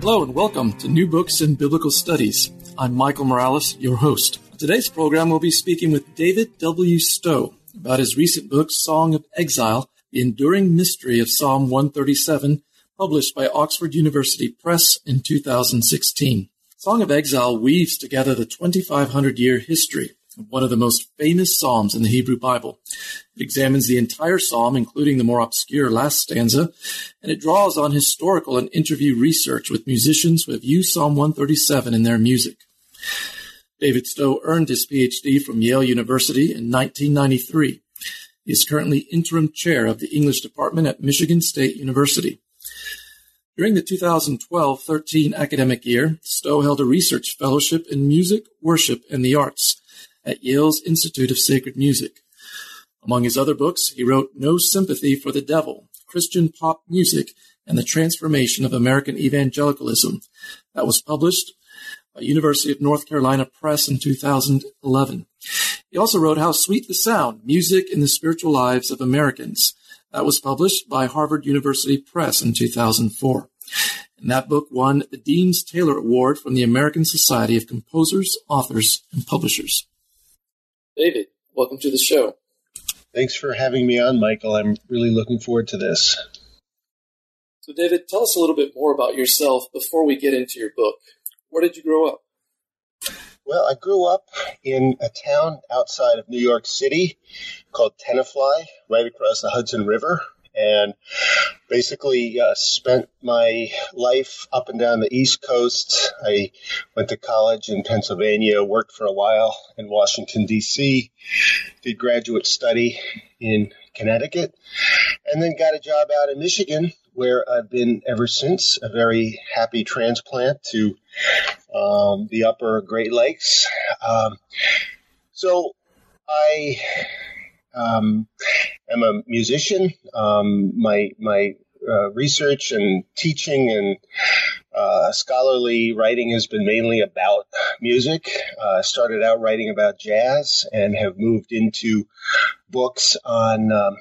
Hello and welcome to New Books in Biblical Studies. I'm Michael Morales, your host. Today's program will be speaking with David W. Stowe about his recent book, Song of Exile, The Enduring Mystery of Psalm 137, published by Oxford University Press in 2016. Song of Exile weaves together the 2,500 year history one of the most famous psalms in the Hebrew Bible. It examines the entire psalm, including the more obscure last stanza, and it draws on historical and interview research with musicians who have used Psalm 137 in their music. David Stowe earned his PhD from Yale University in 1993. He is currently interim chair of the English department at Michigan State University. During the 2012 13 academic year, Stowe held a research fellowship in music, worship, and the arts at Yale's Institute of Sacred Music. Among his other books, he wrote No Sympathy for the Devil, Christian Pop Music, and the Transformation of American Evangelicalism. That was published by University of North Carolina Press in 2011. He also wrote How Sweet the Sound, Music in the Spiritual Lives of Americans. That was published by Harvard University Press in 2004. And that book won the Deems Taylor Award from the American Society of Composers, Authors, and Publishers. David, welcome to the show. Thanks for having me on, Michael. I'm really looking forward to this. So, David, tell us a little bit more about yourself before we get into your book. Where did you grow up? Well, I grew up in a town outside of New York City called Tenafly, right across the Hudson River and basically uh, spent my life up and down the East Coast. I went to college in Pennsylvania, worked for a while in Washington, D.C., did graduate study in Connecticut, and then got a job out in Michigan where I've been ever since, a very happy transplant to um, the upper Great Lakes. Um, so I um, am a musician. Um, my my uh, research and teaching and uh, scholarly writing has been mainly about music. Uh, started out writing about jazz and have moved into books on um,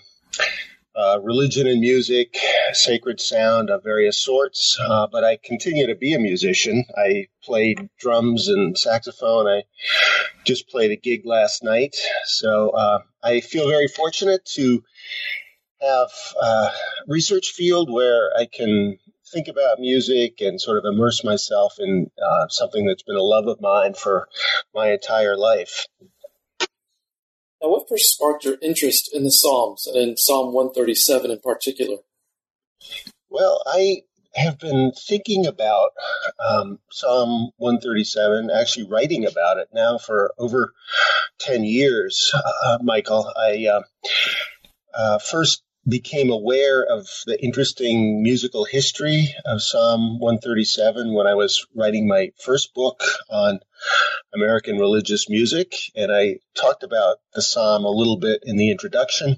uh, religion and music, sacred sound of various sorts. Uh, but I continue to be a musician. I played drums and saxophone. I just played a gig last night. So uh, I feel very fortunate to have a research field where I can think about music and sort of immerse myself in uh, something that's been a love of mine for my entire life. Now, what first sparked your interest in the Psalms and in Psalm 137 in particular? Well, I have been thinking about um, Psalm 137, actually writing about it now for over 10 years, uh, Michael. I uh, uh, first became aware of the interesting musical history of Psalm 137 when I was writing my first book on American religious music. And I talked about the psalm a little bit in the introduction.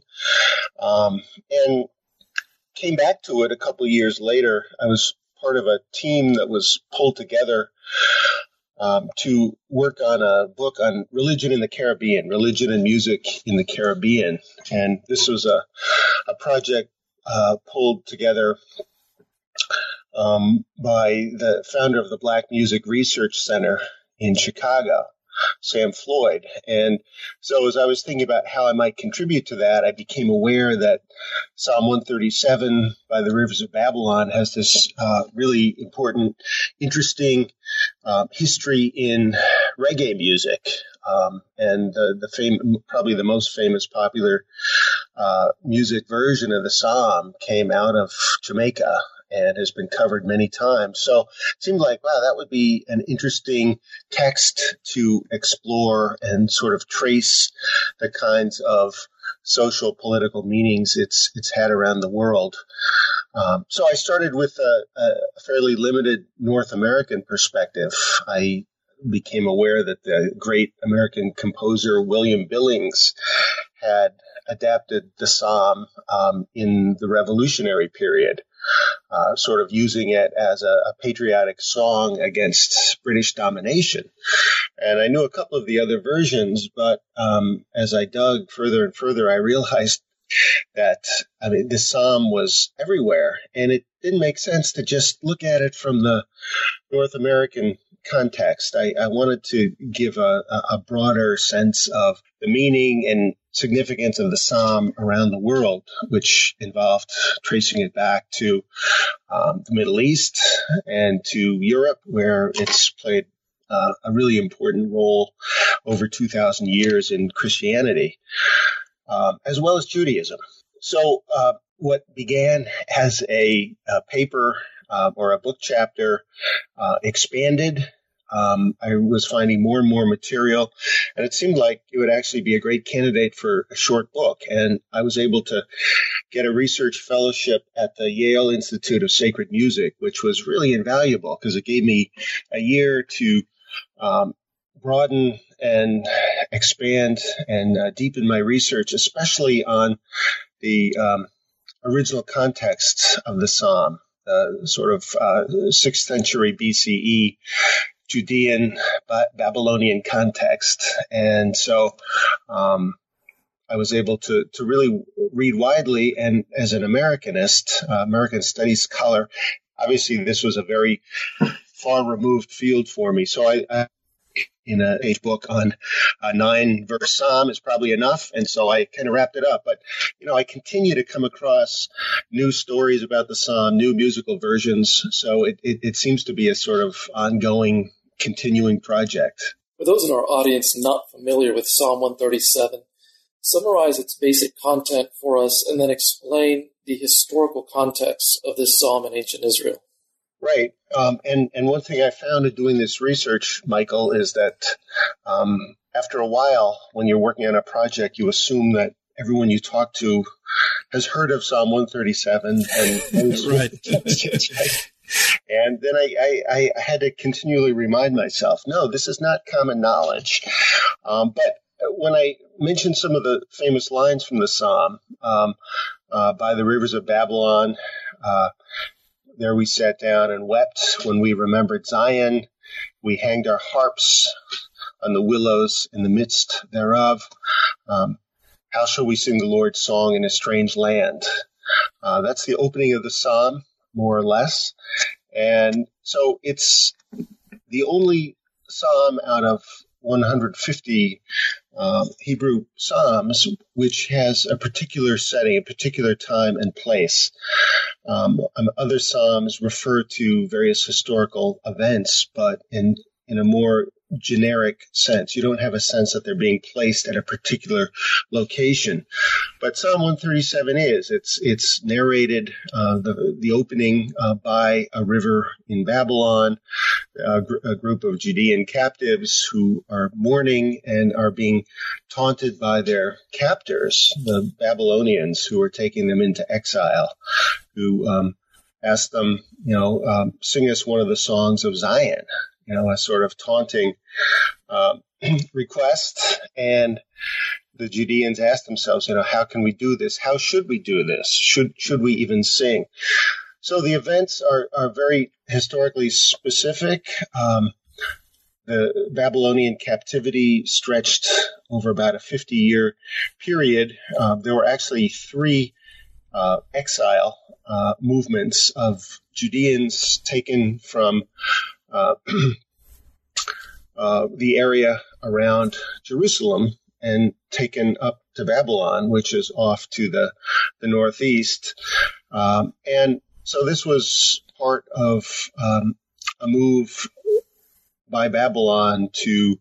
Um, and came back to it a couple years later. I was part of a team that was pulled together um, to work on a book on religion in the Caribbean, religion and music in the Caribbean. And this was a, a project uh, pulled together um, by the founder of the Black Music Research Center in Chicago. Sam Floyd. And so as I was thinking about how I might contribute to that, I became aware that Psalm 137 by the rivers of Babylon has this uh, really important, interesting uh, history in reggae music. Um, and the, the probably the most famous popular uh, music version of the psalm came out of Jamaica and has been covered many times. So it seemed like, wow, that would be an interesting text to explore and sort of trace the kinds of social political meanings it's it's had around the world. Um, so I started with a, a, fairly limited North American perspective. I became aware that the great American composer William Billings had adapted the psalm um, in the Revolutionary period, uh, sort of using it as a, a, patriotic song against British domination. And I knew a couple of the other versions, but um, as I dug further and further, I realized that I mean this psalm was everywhere, and it didn't make sense to just look at it from the North American context. I, I wanted to give a, a, broader sense of the meaning and significance of the psalm around the world, which involved tracing it back to um, the Middle East and to Europe, where it's played uh, a really important role over 2,000 years in Christianity um, as well as Judaism. So, uh, what began as a, a paper uh, or a book chapter uh, expanded. Um, I was finding more and more material, and it seemed like it would actually be a great candidate for a short book. And I was able to get a research fellowship at the Yale Institute of Sacred Music, which was really invaluable because it gave me a year to um, broaden and expand and uh, deepen my research, especially on the um, original context of the psalm, sort of uh, 6th century BCE Judean Babylonian context. And so um, I was able to, to really read widely. And as an Americanist, uh, American studies scholar, obviously this was a very far removed field for me. So I, I in a age book on a nine verse psalm is probably enough. And so I kind of wrapped it up. But, you know, I continue to come across new stories about the psalm, new musical versions. So it, it, it seems to be a sort of ongoing, continuing project. For those in our audience not familiar with Psalm 137, summarize its basic content for us and then explain the historical context of this psalm in ancient Israel. Right. Um, and, and one thing I found in doing this research, Michael, is that um, after a while, when you're working on a project, you assume that everyone you talk to has heard of Psalm 137. And, and right. And then I, I, I, had to continually remind myself, no, this is not common knowledge. Um, but when I mentioned some of the famous lines from the psalm, um, uh, by the rivers of Babylon, uh, there we sat down and wept when we remembered Zion. We hanged our harps on the willows in the midst thereof. Um, how shall we sing the Lord's song in a strange land? Uh, that's the opening of the psalm, more or less. And so it's the only psalm out of 150 um, Hebrew Psalms, which has a particular setting, a particular time and place. Um, um, other Psalms refer to various historical events, but in in a more generic sense. You don't have a sense that they're being placed at a particular location. But Psalm 137 is. It's it's narrated uh, the the opening uh, by a river in Babylon, a, gr- a, group of Judean captives who are mourning and are being taunted by their captors, the Babylonians who are taking them into exile, who um, ask them, you know, um, sing us one of the songs of Zion you know, a sort of taunting uh, request. And the Judeans asked themselves, you know, how can we do this? How should we do this? Should should we even sing? So the events are, are very historically specific. Um, the Babylonian captivity stretched over about a 50 year period. Um, there were actually three uh, exile uh, movements of Judeans taken from the area around Jerusalem and taken up to Babylon, which is off to the, the northeast. Um, and so this was part of um, a move by Babylon to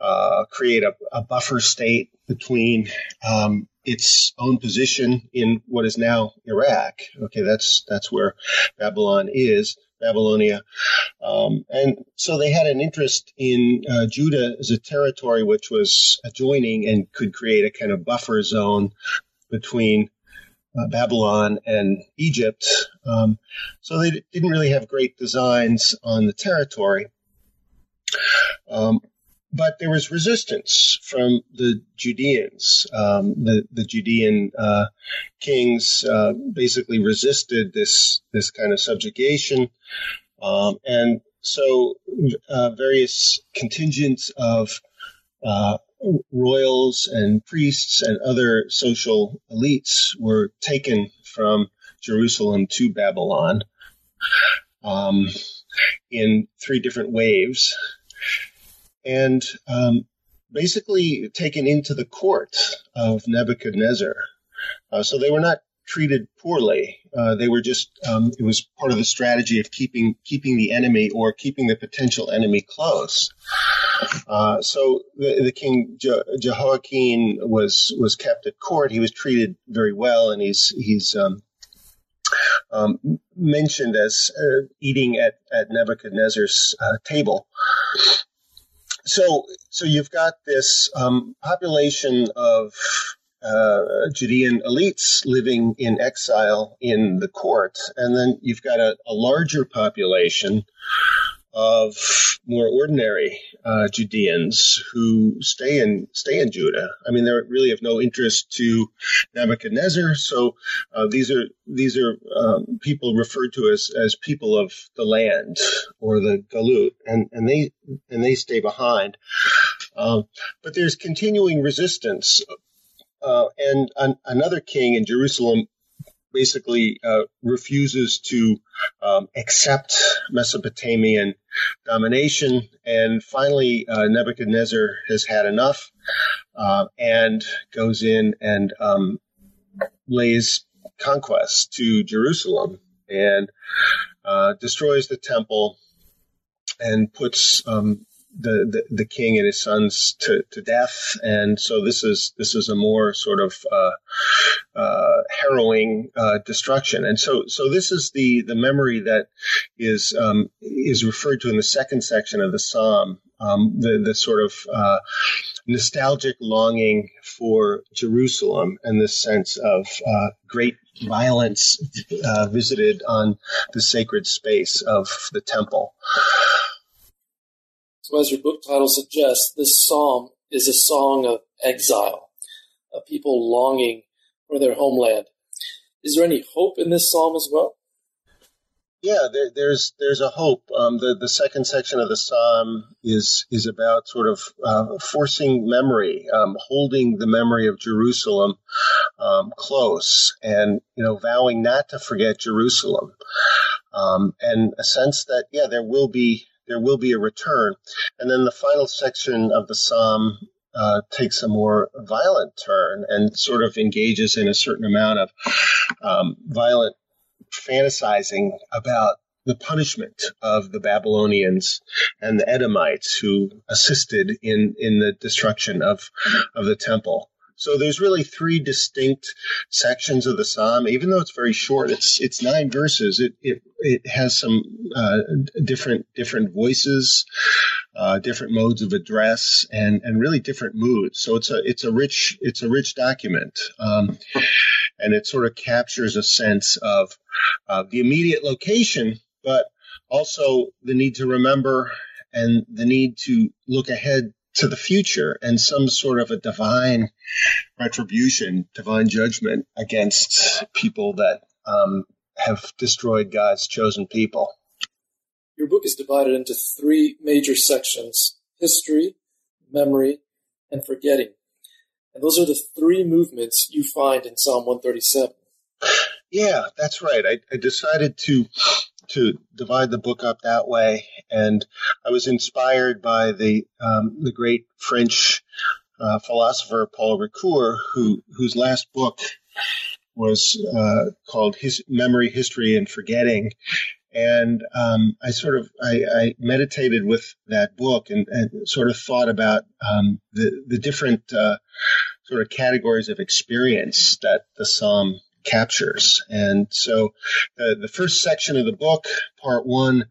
uh, create a, a, buffer state between um, its own position in what is now Iraq. Okay, that's that's where Babylon is, Babylonia. Um, and so they had an interest in uh, Judah as a territory which was adjoining and could create a kind of buffer zone between uh, Babylon and Egypt. Um, so they didn't really have great designs on the territory. Um, but there was resistance from the Judeans. Um, the, the Judean uh, kings uh, basically resisted this this kind of subjugation, um, and so uh, various contingents of uh, royals and priests and other social elites were taken from Jerusalem to Babylon um, in three different waves and um, basically taken into the court of Nebuchadnezzar. Uh, so they were not treated poorly. Uh, they were just um, it was part of the strategy of keeping keeping the enemy or keeping the potential enemy close. Uh, so the, the king Je- Jehoiakim was was kept at court. He was treated very well, and he's he's um, um, mentioned as uh, eating at at Nebuchadnezzar's uh, table so so you've got this um, population of uh, Judean elites living in exile in the court, and then you've got a, a larger population of more ordinary uh, Judeans who stay in stay in Judah. I mean, they're really of no interest to Nebuchadnezzar. So uh, these are these are um, people referred to as as people of the land or the galut, and and they and they stay behind. Um, but there's continuing resistance. Uh, and an, another king in Jerusalem basically uh, refuses to um, accept Mesopotamian domination. And finally, uh, Nebuchadnezzar has had enough uh, and goes in and um, lays conquest to Jerusalem and uh, destroys the temple and puts um, the, the, the king and his sons to, to death, and so this is this is a more sort of uh, uh, harrowing uh, destruction, and so so this is the the memory that is um, is referred to in the second section of the psalm, um, the the sort of uh, nostalgic longing for Jerusalem and this sense of uh, great violence uh, visited on the sacred space of the temple. So, as your book title suggests, this psalm is a song of exile, of people longing for their homeland. Is there any hope in this psalm as well? Yeah, there, there's there's a hope. Um, the the second section of the psalm is is about sort of uh, forcing memory, um, holding the memory of Jerusalem um, close, and you know, vowing not to forget Jerusalem, um, and a sense that yeah, there will be there will be a return. And then the final section of the psalm uh, takes a more violent turn and sort of engages in a certain amount of um, violent fantasizing about the punishment of the Babylonians and the Edomites who assisted in, in the destruction of, of the temple. So there's really three distinct sections of the psalm. Even though it's very short, it's it's nine verses. It it, it has some uh, different different voices, uh, different modes of address, and and really different moods. So it's a it's a rich it's a rich document, um, and it sort of captures a sense of uh, the immediate location, but also the need to remember and the need to look ahead to the future and some sort of a divine retribution, divine judgment against people that um, have destroyed God's chosen people. Your book is divided into three major sections history, memory, and forgetting. And those are the three movements you find in Psalm 137. Yeah, that's right. I, I decided to to divide the book up that way, and I was inspired by the um, the great French uh, philosopher Paul Ricoeur, who whose last book was uh, called His Memory, History, and Forgetting. And um, I sort of I, I, meditated with that book and, and sort of thought about um, the the different uh, sort of categories of experience that the psalm captures. And so the, the first section of the book, part one,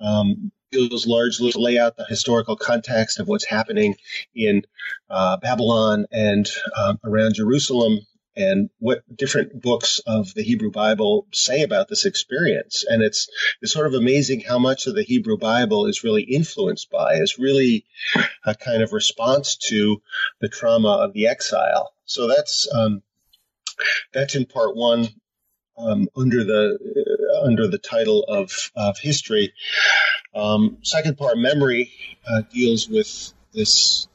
um, deals largely to lay out the historical context of what's happening in uh, Babylon and um, around Jerusalem and what different books of the Hebrew Bible say about this experience. And it's it's sort of amazing how much of the Hebrew Bible is really influenced by, is really a kind of response to the trauma of the exile. So that's um, that's in part one um, under the uh, under the title of of history. Um, second part, memory, uh, deals with this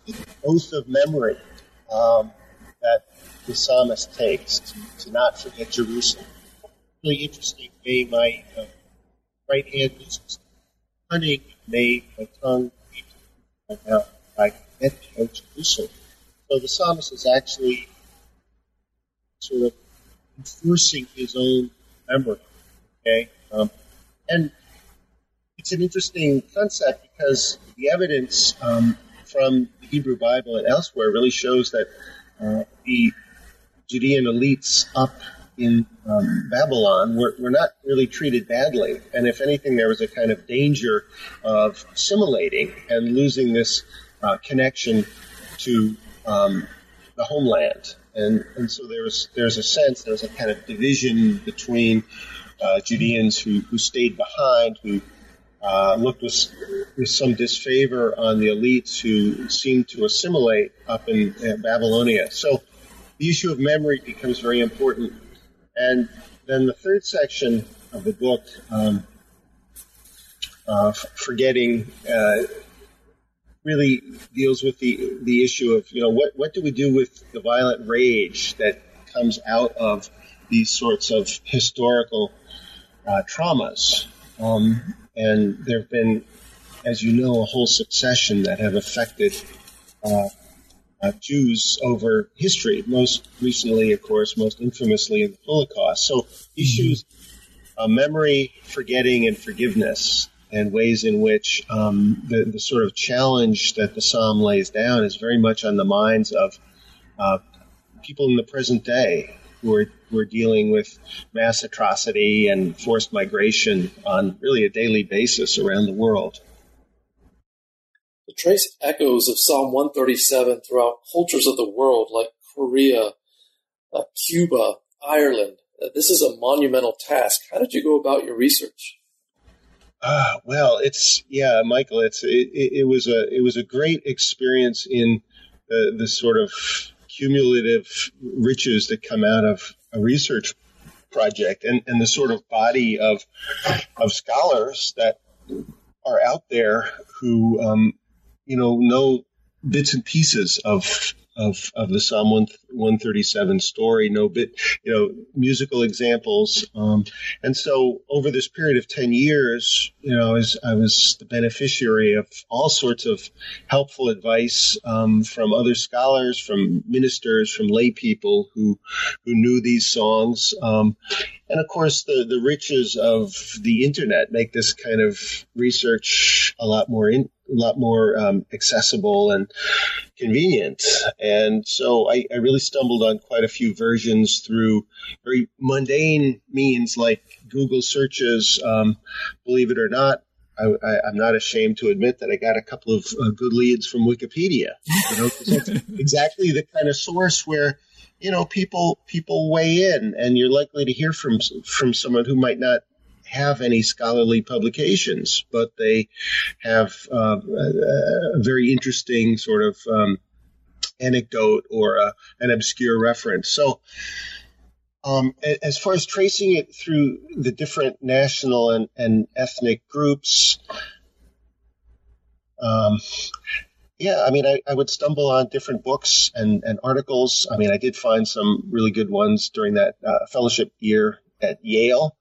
oath of memory. Um, that the psalmist takes to, to not forget Jerusalem. Really interesting way my uh, right hand is hunting made my tongue my mouth I forget Jerusalem. So the psalmist is actually sort of enforcing his own memory. Okay, um, and it's an interesting concept because the evidence um, from the Hebrew Bible and elsewhere really shows that uh, the Judean elites up in um, Babylon were, were not really treated badly. And if anything, there was a kind of danger of assimilating and losing this uh, connection to um, the homeland. And, and so there's, there's a sense, there's a kind of division between uh, Judeans who, who stayed behind, who uh, looked with, with some disfavor on the elites who seemed to assimilate up in Babylonia. So the issue of memory becomes very important. And then the third section of the book, um, uh, forgetting, uh, really deals with the the issue of you know what what do we do with the violent rage that comes out of these sorts of historical uh, traumas. Um, and there have been, as you know, a whole succession that have affected uh, uh, Jews over history. Most recently, of course, most infamously in the Holocaust. So issues, uh, memory, forgetting, and forgiveness, and ways in which um, the, the sort of challenge that the psalm lays down is very much on the minds of uh, people in the present day who are, who are dealing with mass atrocity and forced migration on really a daily basis around the world. The trace echoes of Psalm 137 throughout cultures of the world like Korea, uh, Cuba, Ireland, uh, this is a monumental task. How did you go about your research? Ah, well, it's yeah, Michael. It's it, it, it was a it was a great experience in the, the sort of cumulative riches that come out of a research project and, and the sort of body of of scholars that are out there who um, you know, know bits and pieces of of, of the Psalm 137 story, no bit, you know, musical examples. Um, and so over this period of 10 years, you know, as I was the beneficiary of all sorts of helpful advice um, from other scholars, from ministers, from lay people who, who knew these songs. Um, and of course, the, the riches of the internet make this kind of research a lot more in, a lot more um, accessible and convenient. And so I, I, really stumbled on quite a few versions through very mundane means like Google searches. Um, believe it or not, I, am not ashamed to admit that I got a couple of uh, good leads from Wikipedia. You know, exactly the kind of source where you know people people weigh in, and you're likely to hear from from someone who might not have any scholarly publications, but they have uh, a, very interesting sort of um, anecdote or a, an obscure reference. So, um, as far as tracing it through the different national and, and ethnic groups, um, yeah, I mean, I, I, would stumble on different books and, and articles. I mean, I did find some really good ones during that uh, fellowship year at Yale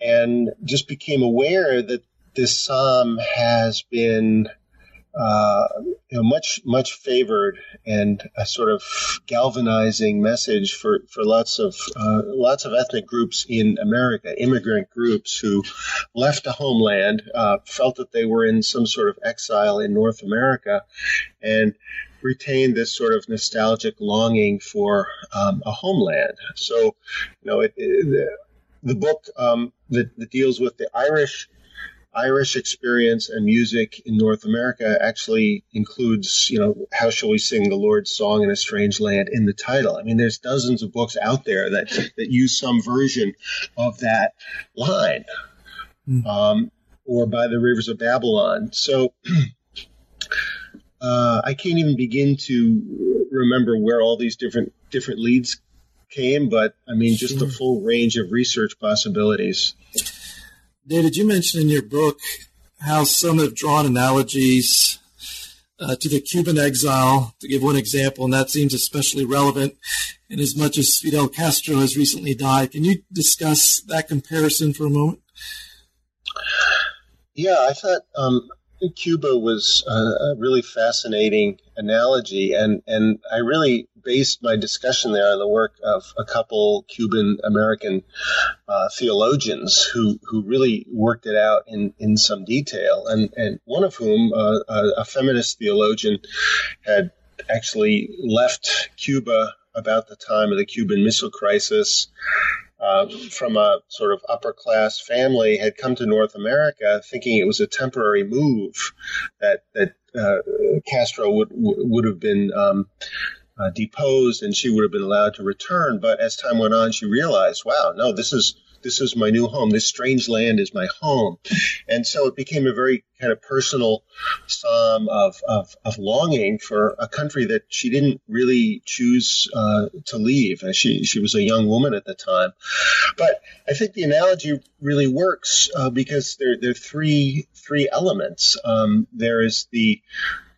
and just became aware that this psalm has been uh, you know, much much favored and a sort of galvanizing message for, for lots of uh, lots of ethnic groups in America, immigrant groups who left a homeland, uh, felt that they were in some sort of exile in North America, and retained this sort of nostalgic longing for um, a homeland. So, you know, it, it, the, the book um, that, that deals with the Irish Irish experience and music in North America actually includes, you know, How Shall We Sing the Lord's Song in a Strange Land in the title. I mean, there's dozens of books out there that, that use some version of that line. Mm. Um, or by the rivers of Babylon. So uh, I can't even begin to remember where all these different different leads came, but I mean, just the full range of research possibilities. David, you mentioned in your book how some have drawn analogies uh, to the Cuban exile, to give one example, and that seems especially relevant in as much as Fidel Castro has recently died. Can you discuss that comparison for a moment? Yeah, I thought um, Cuba was a really fascinating analogy, and, and I really based my discussion there on the work of a couple Cuban American uh, theologians who, who really worked it out in, in some detail, and, and one of whom, uh, a, a feminist theologian, had actually left Cuba about the time of the Cuban Missile Crisis uh, from a sort of upper class family had come to North America thinking it was a temporary move that that uh, Castro would would have been um, uh, deposed and she would have been allowed to return. But as time went on, she realized, wow, no, this is this is my new home. This strange land is my home. And so it became a very kind of personal psalm of, of, of longing for a country that she didn't really choose uh, to leave. She, she was a young woman at the time. But I think the analogy really works uh, because there, there are three, three elements. Um, there is the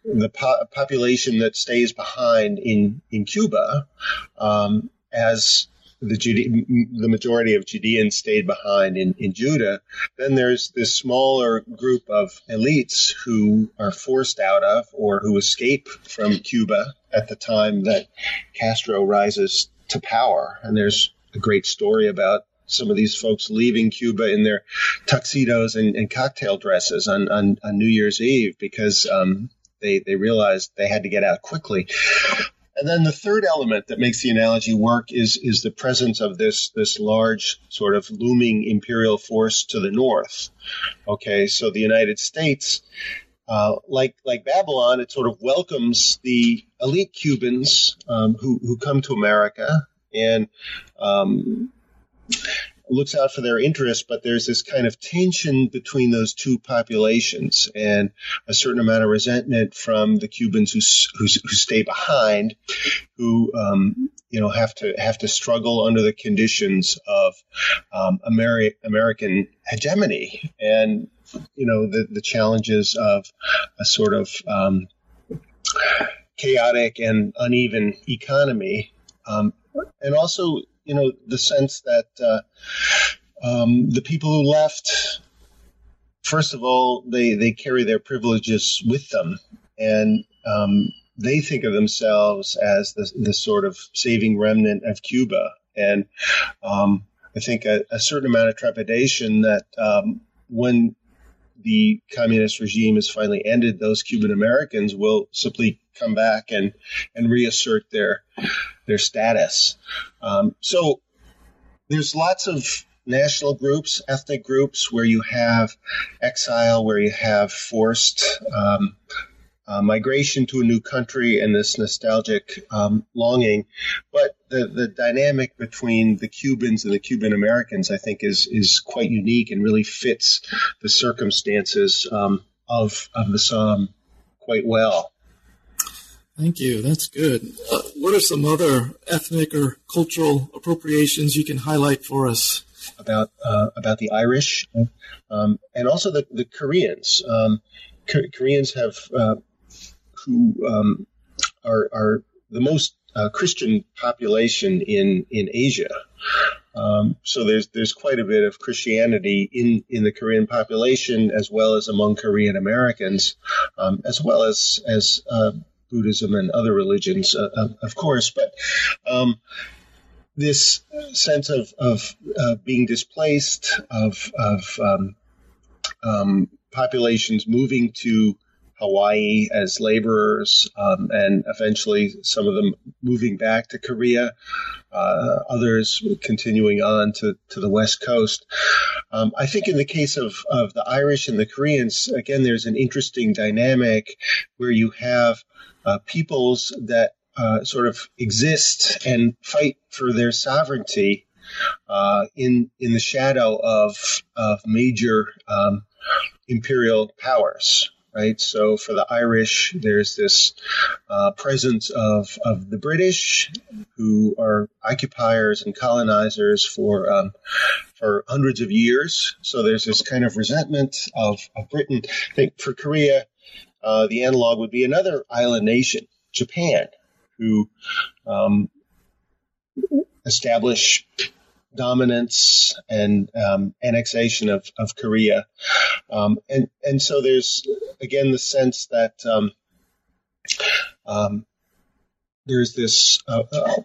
the po- population that stays behind in in Cuba um, as the Jude- the majority of Judeans stayed behind in, in Judah. Then there's this smaller group of elites who are forced out of or who escape from Cuba at the time that Castro rises to power. And there's a great story about some of these folks leaving Cuba in their tuxedos and, and cocktail dresses on, on, on, New Year's Eve because um, they, they realized they had to get out quickly. And then the third element that makes the analogy work is is the presence of this this large sort of looming imperial force to the north. Okay, so the United States, uh, like like Babylon, it sort of welcomes the elite Cubans um, who who come to America and um, looks out for their interests, but there's this kind of tension between those two populations and a certain amount of resentment from the Cubans who, who, who stay behind, who, um, you know, have to have to struggle under the conditions of um, Ameri- American hegemony and, you know, the, the challenges of a sort of um, chaotic and uneven economy. Um, and also you know, the sense that uh, um, the people who left, first of all, they, they carry their privileges with them. And um, they think of themselves as the, the sort of saving remnant of Cuba. And um, I think a, a, certain amount of trepidation that um, when the communist regime is finally ended, those Cuban Americans will simply come back and, and reassert their their status. Um, so there's lots of national groups, ethnic groups, where you have exile, where you have forced um, uh, migration to a new country and this nostalgic um, longing. But the, the dynamic between the Cubans and the Cuban Americans, I think, is is quite unique and really fits the circumstances um, of of the psalm quite well. Thank you. That's good. Uh, what are some other ethnic or cultural appropriations you can highlight for us? About uh, about the Irish, um, and also the the Koreans. Um, Koreans have uh, who um, are are the most uh, Christian population in in Asia. Um, so there's there's quite a bit of Christianity in, in the Korean population as well as among Korean Americans, um, as well as as uh, Buddhism and other religions, uh, of course, but um, this sense of, of uh, being displaced, of, of um, um, populations moving to Hawaii as laborers, um, and eventually some of them moving back to Korea, uh, others continuing on to, to the West Coast. Um, I think in the case of, of the Irish and the Koreans, again, there's an interesting dynamic where you have uh, peoples that uh, sort of exist and fight for their sovereignty uh, in in the shadow of of major um, imperial powers. Right. So for the Irish, there's this uh, presence of, of the British, who are occupiers and colonizers for um, for hundreds of years. So there's this kind of resentment of, of Britain. I think for Korea, uh, the analog would be another island nation, Japan, who um, establish dominance and um, annexation of, of Korea. Um, and, and so there's, again, the sense that um, um there's this uh, uh,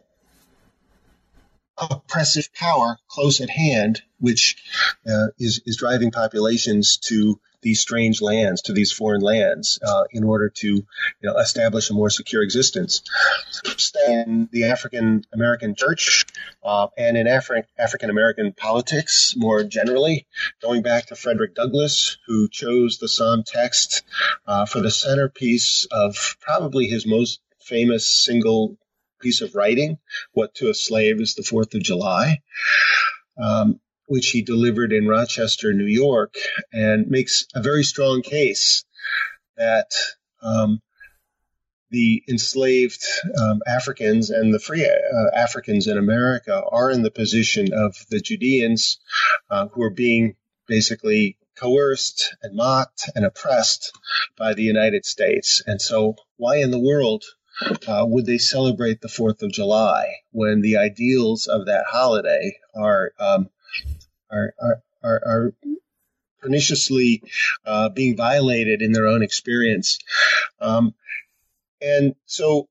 oppressive power close at hand, which uh, is, is driving populations to these strange lands, to these foreign lands, uh, in order to you know, establish a more secure existence. In the African American church uh, and in Afri- African American politics more generally, going back to Frederick Douglass, who chose the Psalm text uh, for the centerpiece of probably his most famous single piece of writing, What to a Slave is the Fourth of July. Um, which he delivered in Rochester, New York, and makes a very strong case that um, the enslaved um, Africans and the free uh, Africans in America are in the position of the Judeans uh, who are being basically coerced and mocked and oppressed by the United States. And so, why in the world uh, would they celebrate the Fourth of July when the ideals of that holiday are um, are, are, are, are perniciously uh, being violated in their own experience. Um, and so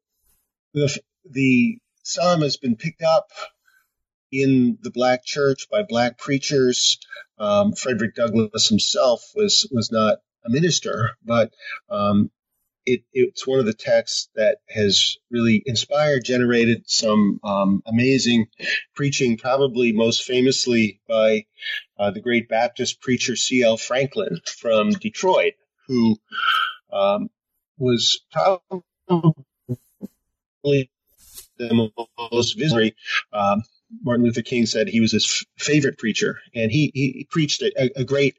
the, the psalm has been picked up in the black church by black preachers. Um, Frederick Douglass himself was was not a minister, but um, it, it's one of the texts that has really inspired, generated some um, amazing preaching, probably most famously by uh, the great Baptist preacher C.L. Franklin from Detroit, who um, was probably the most visionary um, Martin Luther King said he was his f- favorite preacher, and he he preached a, a great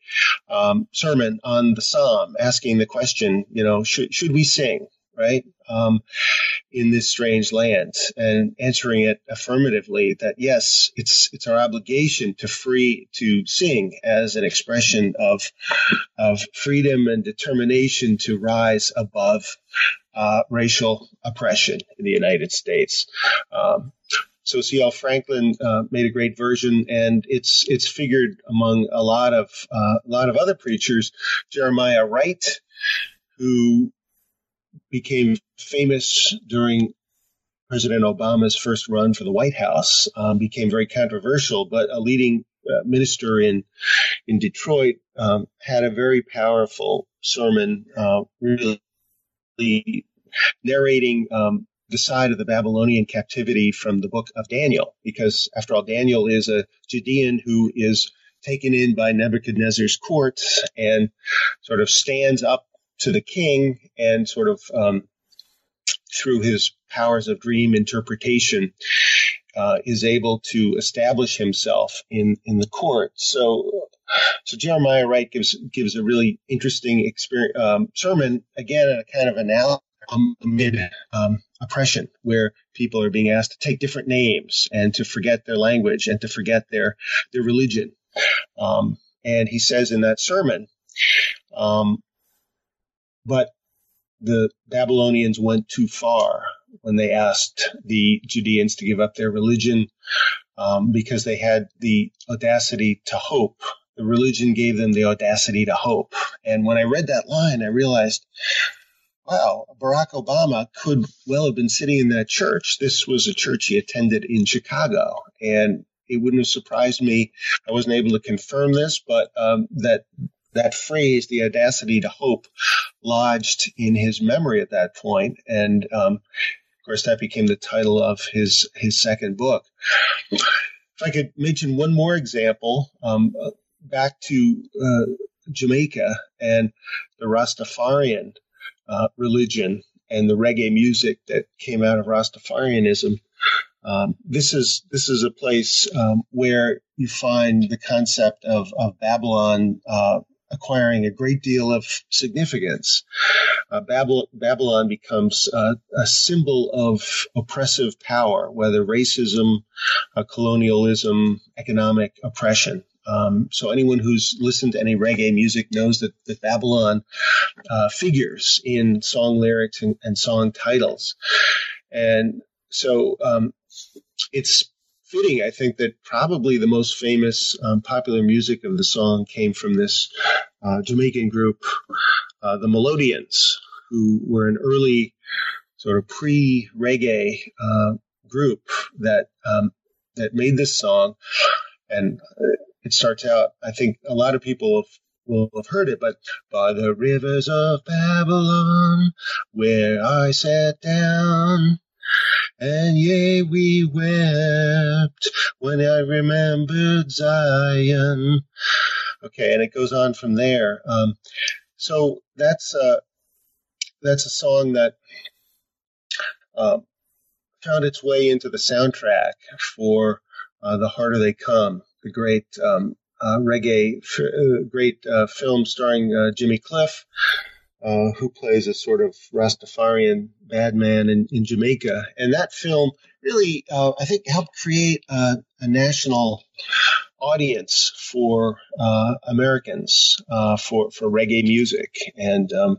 um, sermon on the psalm, asking the question, you know, should should we sing, right, um, in this strange land, and answering it affirmatively that yes, it's it's our obligation to free to sing as an expression of of freedom and determination to rise above uh, racial oppression in the United States. Um, so C.L. Franklin uh, made a great version, and it's it's figured among a lot of uh, a lot of other preachers. Jeremiah Wright, who became famous during President Obama's first run for the White House, um, became very controversial, but a leading uh, minister in in Detroit um, had a very powerful sermon, uh, really narrating um, the side of the Babylonian captivity from the book of Daniel, because after all, Daniel is a Judean who is taken in by Nebuchadnezzar's court and sort of stands up to the king and sort of um, through his powers of dream interpretation uh, is able to establish himself in in the court. So. So Jeremiah Wright gives gives a really interesting um, sermon again, a kind of analysis amid um, oppression, where people are being asked to take different names and to forget their language and to forget their their religion. Um, and he says in that sermon, um, but the Babylonians went too far when they asked the Judeans to give up their religion um, because they had the audacity to hope. The religion gave them the audacity to hope. And when I read that line, I realized wow, Barack Obama could well have been sitting in that church. This was a church he attended in Chicago. And it wouldn't have surprised me. I wasn't able to confirm this, but um, that that phrase, the audacity to hope, lodged in his memory at that point. and um, of course that became the title of his his second book. If I could mention one more example, um, back to uh, Jamaica and the Rastafarian uh, religion and the reggae music that came out of Rastafarianism. Um, this is this is a place um, where you find the concept of of Babylon uh, acquiring a great deal of significance. Uh, Babylon, Babylon, becomes uh, a symbol of oppressive power, whether racism, uh, colonialism, economic oppression. Um, so anyone who's listened to any reggae music knows that, that Babylon uh, figures in song lyrics and, and song titles. And so um, it's fitting, I think, that probably the most famous um, popular music of the song came from this uh, Jamaican group, uh, the Melodians, who were an early sort of pre-reggae uh, group that um, that made this song, and it starts out. I think a lot of people have will have heard it, but by the rivers of Babylon, where I sat down, and yea, we wept when I remembered Zion. Okay, and it goes on from there. Um, so that's uh, that's a song that uh, found its way into the soundtrack for uh, "The Harder They Come," the great um, uh, reggae, uh, great uh, film starring uh, Jimmy Cliff, uh, who plays a sort of Rastafarian bad man in, in Jamaica. And that film really, uh, I think, helped create a, a national audience for Americans for for reggae music, and um,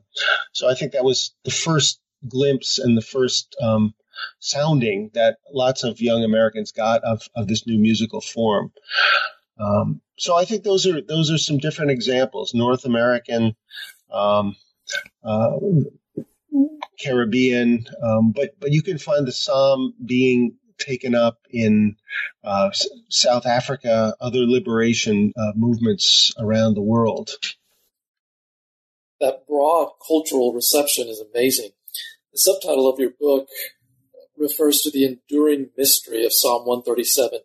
so I think that was the first glimpse and the first um, sounding that lots of young Americans got of, of this new musical form. Um, so I think those are those are some different examples. North American, um, uh, Caribbean, um, but but you can find the psalm being taken up in uh, South Africa, other liberation uh, movements around the world. That broad cultural reception is amazing. The subtitle of your book refers to the enduring mystery of Psalm 137.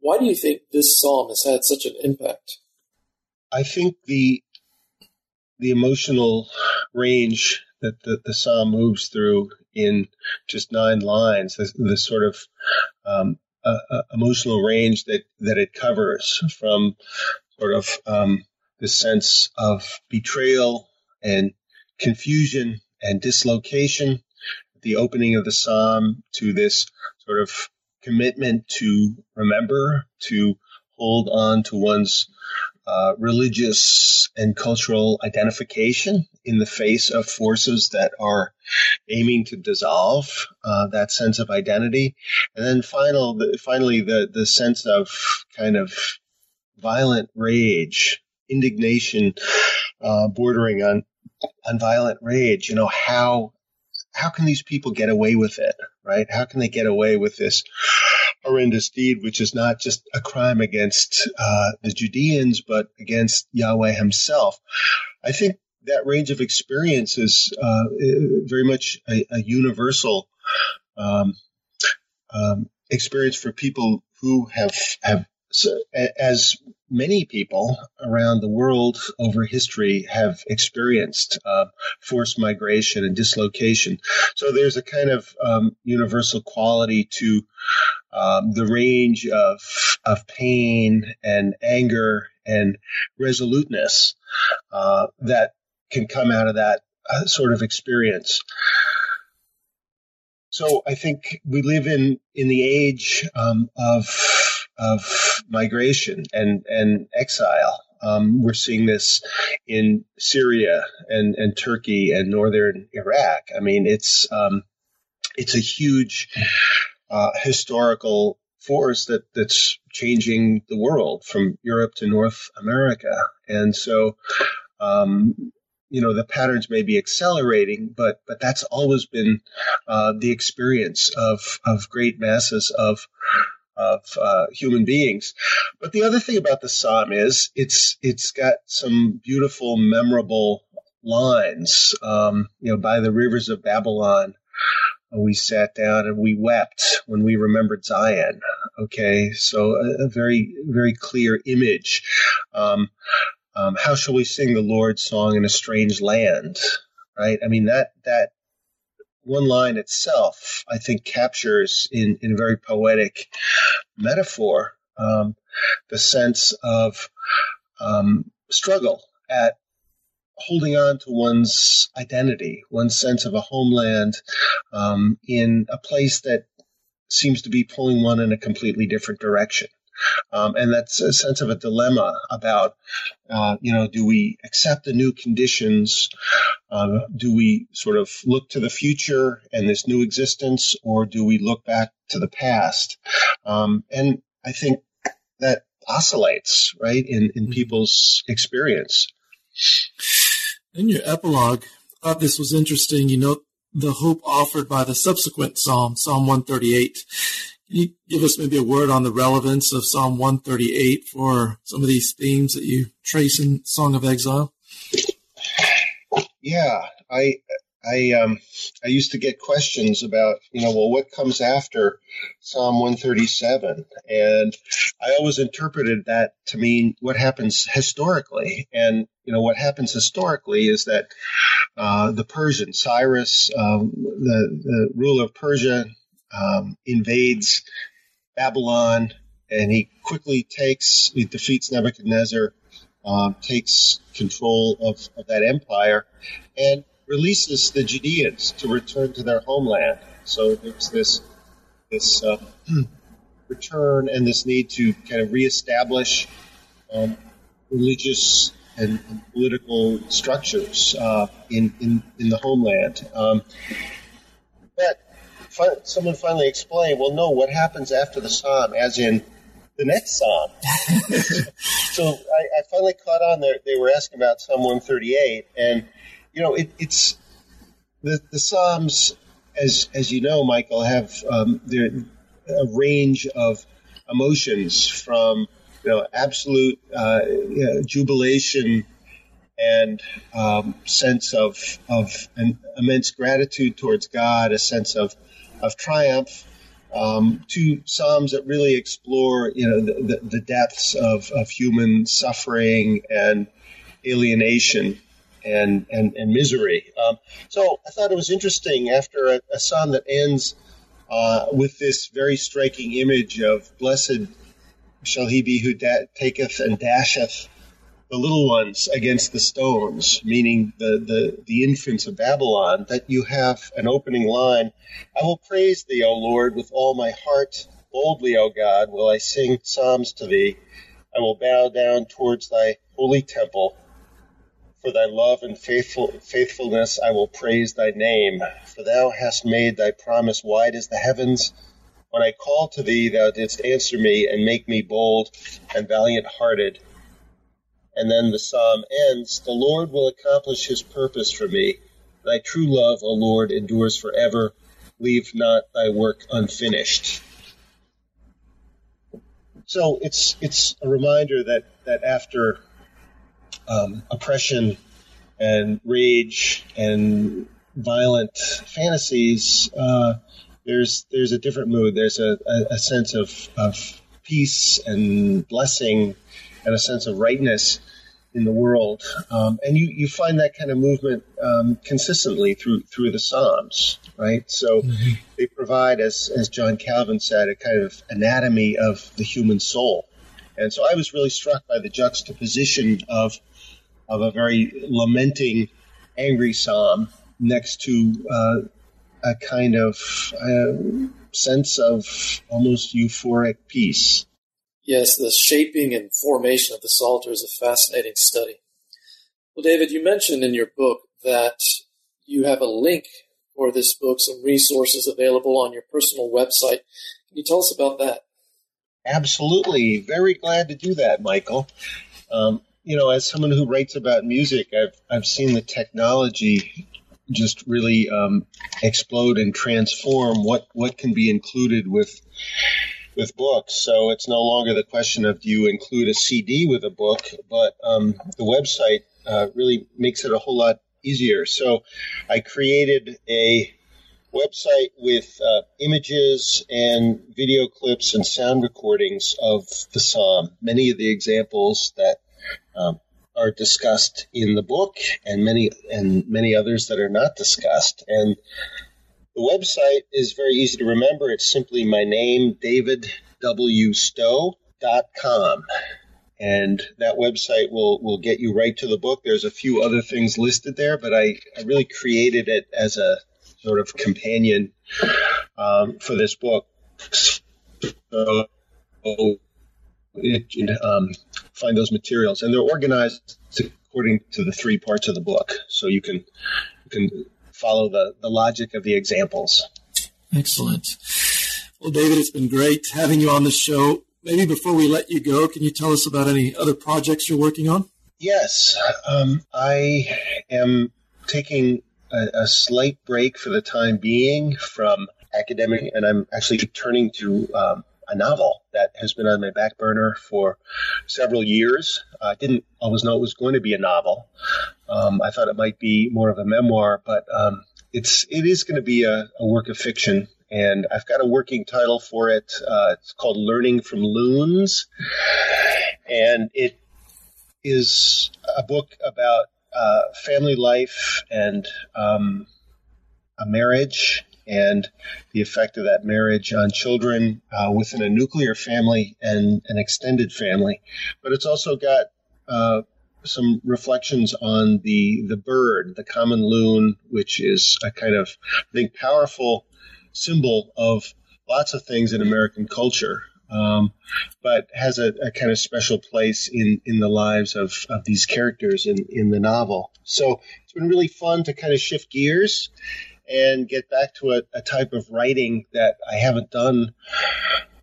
Why do you think this psalm has had such an impact? I think the the emotional range that the, the psalm moves through in just nine lines, the, the sort of um, uh, uh, emotional range that, that it covers from sort of um, the sense of betrayal and confusion and dislocation, the opening of the psalm to this sort of commitment to remember, to hold on to one's uh, religious and cultural identification in the face of forces that are aiming to dissolve uh, that sense of identity. And then final, the, finally, the, the sense of kind of violent rage, indignation, uh, bordering on, on violent rage. You know, how, how can these people get away with it, right? How can they get away with this horrendous deed, which is not just a crime against uh, the Judeans, but against Yahweh himself. I think that range of experience is uh, very much a, a universal um, um, experience for people who have have as many people around the world over history have experienced uh, forced migration and dislocation. So there's a kind of um, universal quality to um, the range of of pain and anger and resoluteness uh, that can come out of that uh, sort of experience. So I think we live in in the age um, of of migration and and exile. Um, we're seeing this in Syria and, and Turkey and northern Iraq. I mean, it's um, it's a huge uh, historical force that that's changing the world from Europe to North America, and so. Um, you know the patterns may be accelerating, but but that's always been uh, the experience of of great masses of of uh, human beings. But the other thing about the psalm is it's it's got some beautiful, memorable lines. Um, you know, by the rivers of Babylon, we sat down and we wept when we remembered Zion. Okay, so a, a very very clear image. Um, um, how shall we sing the Lord's song in a strange land? Right. I mean that that one line itself, I think, captures in, in a very poetic metaphor um, the sense of um, struggle at holding on to one's identity, one's sense of a homeland um, in a place that seems to be pulling one in a completely different direction. Um, and that's a sense of a dilemma about, uh, you know, do we accept the new conditions? Uh, do we sort of look to the future and this new existence, or do we look back to the past? Um, and I think that oscillates, right, in, in mm-hmm. people's experience. In your epilogue, I thought this was interesting. You note the hope offered by the subsequent psalm, Psalm 138. Can you give us maybe a word on the relevance of Psalm 138 for some of these themes that you trace in Song of Exile? Yeah, I I um I used to get questions about you know well what comes after Psalm 137 and I always interpreted that to mean what happens historically and you know what happens historically is that uh, the Persian Cyrus um, the the ruler of Persia um, invades Babylon, and he quickly takes, he defeats Nebuchadnezzar, um, takes control of, of that empire, and releases the Judeans to return to their homeland. So there's this this uh, return and this need to kind of reestablish um, religious and, political structures uh, in, in in the homeland. Um, but someone finally explained, well, no, what happens after the psalm, as in the next psalm? so I, I, finally caught on there. They were asking about Psalm 138, and you know, it, it's the the psalms, as as you know, Michael, have um, a range of emotions from you know absolute uh, you know, jubilation and um, sense of of an immense gratitude towards God, a sense of of triumph, um, to psalms that really explore, you know, the, the, depths of, of human suffering and alienation and and, and misery. Um, so I thought it was interesting after a, a psalm that ends uh, with this very striking image of blessed shall he be who da- taketh and dasheth the little ones against the stones, meaning the, the, the infants of Babylon, that you have an opening line. I will praise thee, O Lord, with all my heart. Boldly, O God, will I sing psalms to thee. I will bow down towards thy holy temple. For thy love and faithful, faithfulness I will praise thy name. For thou hast made thy promise wide as the heavens. When I called to thee, thou didst answer me and make me bold and valiant hearted. And then the psalm ends The Lord will accomplish his purpose for me. Thy true love, O Lord, endures forever. Leave not thy work unfinished. So it's it's a reminder that that after um, oppression and rage and violent fantasies, uh, there's there's a different mood. There's a, a, a sense of, of peace and blessing and a sense of rightness in the world. Um, and you, you find that kind of movement um, consistently through through the Psalms, right? So mm-hmm. they provide, as as John Calvin said, a kind of anatomy of the human soul. And so I was really struck by the juxtaposition of of a very lamenting, angry psalm next to uh, a kind of uh, sense of almost euphoric peace. Yes, the shaping and formation of the Psalter is a fascinating study. Well, David, you mentioned in your book that you have a link for this book, some resources available on your personal website. Can you tell us about that? Absolutely. Very glad to do that, Michael. Um, you know, as someone who writes about music, I've, I've seen the technology just really um, explode and transform what, what can be included with with books. So it's no longer the question of do you include a CD with a book, but um, the website uh, really makes it a whole lot easier. So I created a website with uh, images and video clips and sound recordings of the psalm. Many of the examples that um, are discussed in the book, and many and many others that are not discussed. And the website is very easy to remember. It's simply my name, davidwstowe.com. And that website will, will get you right to the book. There's a few other things listed there, but I, I really created it as a sort of companion um, for this book. So it, um, find those materials, and they're organized according to the three parts of the book, so you can you can follow the the logic of the examples. Excellent. Well, David, it's been great having you on the show. Maybe before we let you go, can you tell us about any other projects you're working on? Yes, um, I am taking a, a slight break for the time being from academic, and I'm actually turning to um, a novel that has been on my back burner for several years. I didn't always know it was going to be a novel. Um, I thought it might be more of a memoir, but um, it's it is going to be a, a, work of fiction, and I've got a working title for it. Uh, it's called "Learning from Loons," and it is a book about uh, family life and um, a marriage and the effect of that marriage on children uh, within a nuclear family and an extended family. But it's also got uh, some reflections on the the bird, the common loon, which is a kind of I think powerful symbol of lots of things in American culture. Um, but has a, a, kind of special place in, in the lives of, of these characters in, in the novel. So it's been really fun to kind of shift gears and get back to a, a type of writing that I haven't done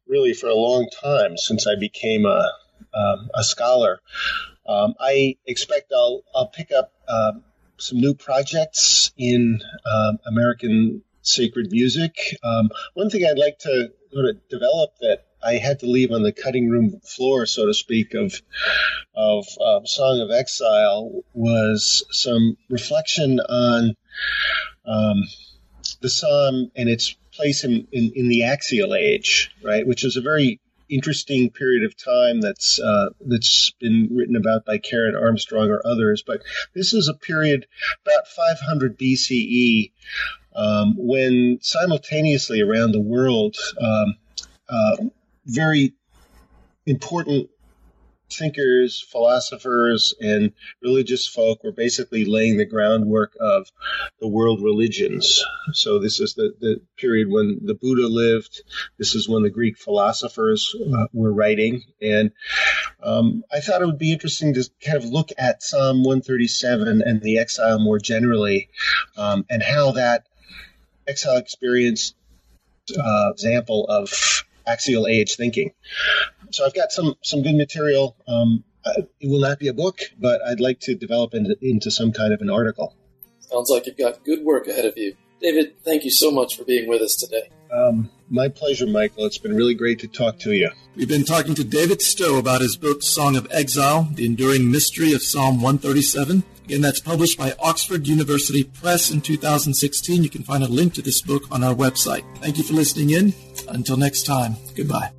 really for a long time since I became a, um, a scholar. Um, I expect I'll, I'll pick up um, some new projects in um, American sacred music. Um, one thing I'd like to sort of develop that I had to leave on the cutting room floor, so to speak, of of um, Song of Exile was some reflection on um, the psalm and its place in, in, in, the axial age, right, which is a very interesting period of time that's uh, that's been written about by Karen Armstrong or others. But this is a period about 500 BCE um, when simultaneously around the world, um, uh, very important thinkers, philosophers, and religious folk were basically laying the groundwork of the world religions. So this is the, the period when the Buddha lived. This is when the Greek philosophers uh, were writing. And um, I thought it would be interesting to kind of look at Psalm 137 and the exile more generally um, and how that exile experience uh, example of axial age thinking. So I've got some some good material. Um, it will not be a book, but I'd like to develop into, into some kind of an article. Sounds like you've got good work ahead of you. David, thank you so much for being with us today. Um, my pleasure, Michael. It's been really great to talk to you. We've been talking to David Stowe about his book, Song of Exile, The Enduring Mystery of Psalm 137. Again, that's published by Oxford University Press in 2016. You can find a link to this book on our website. Thank you for listening in. Until next time, goodbye.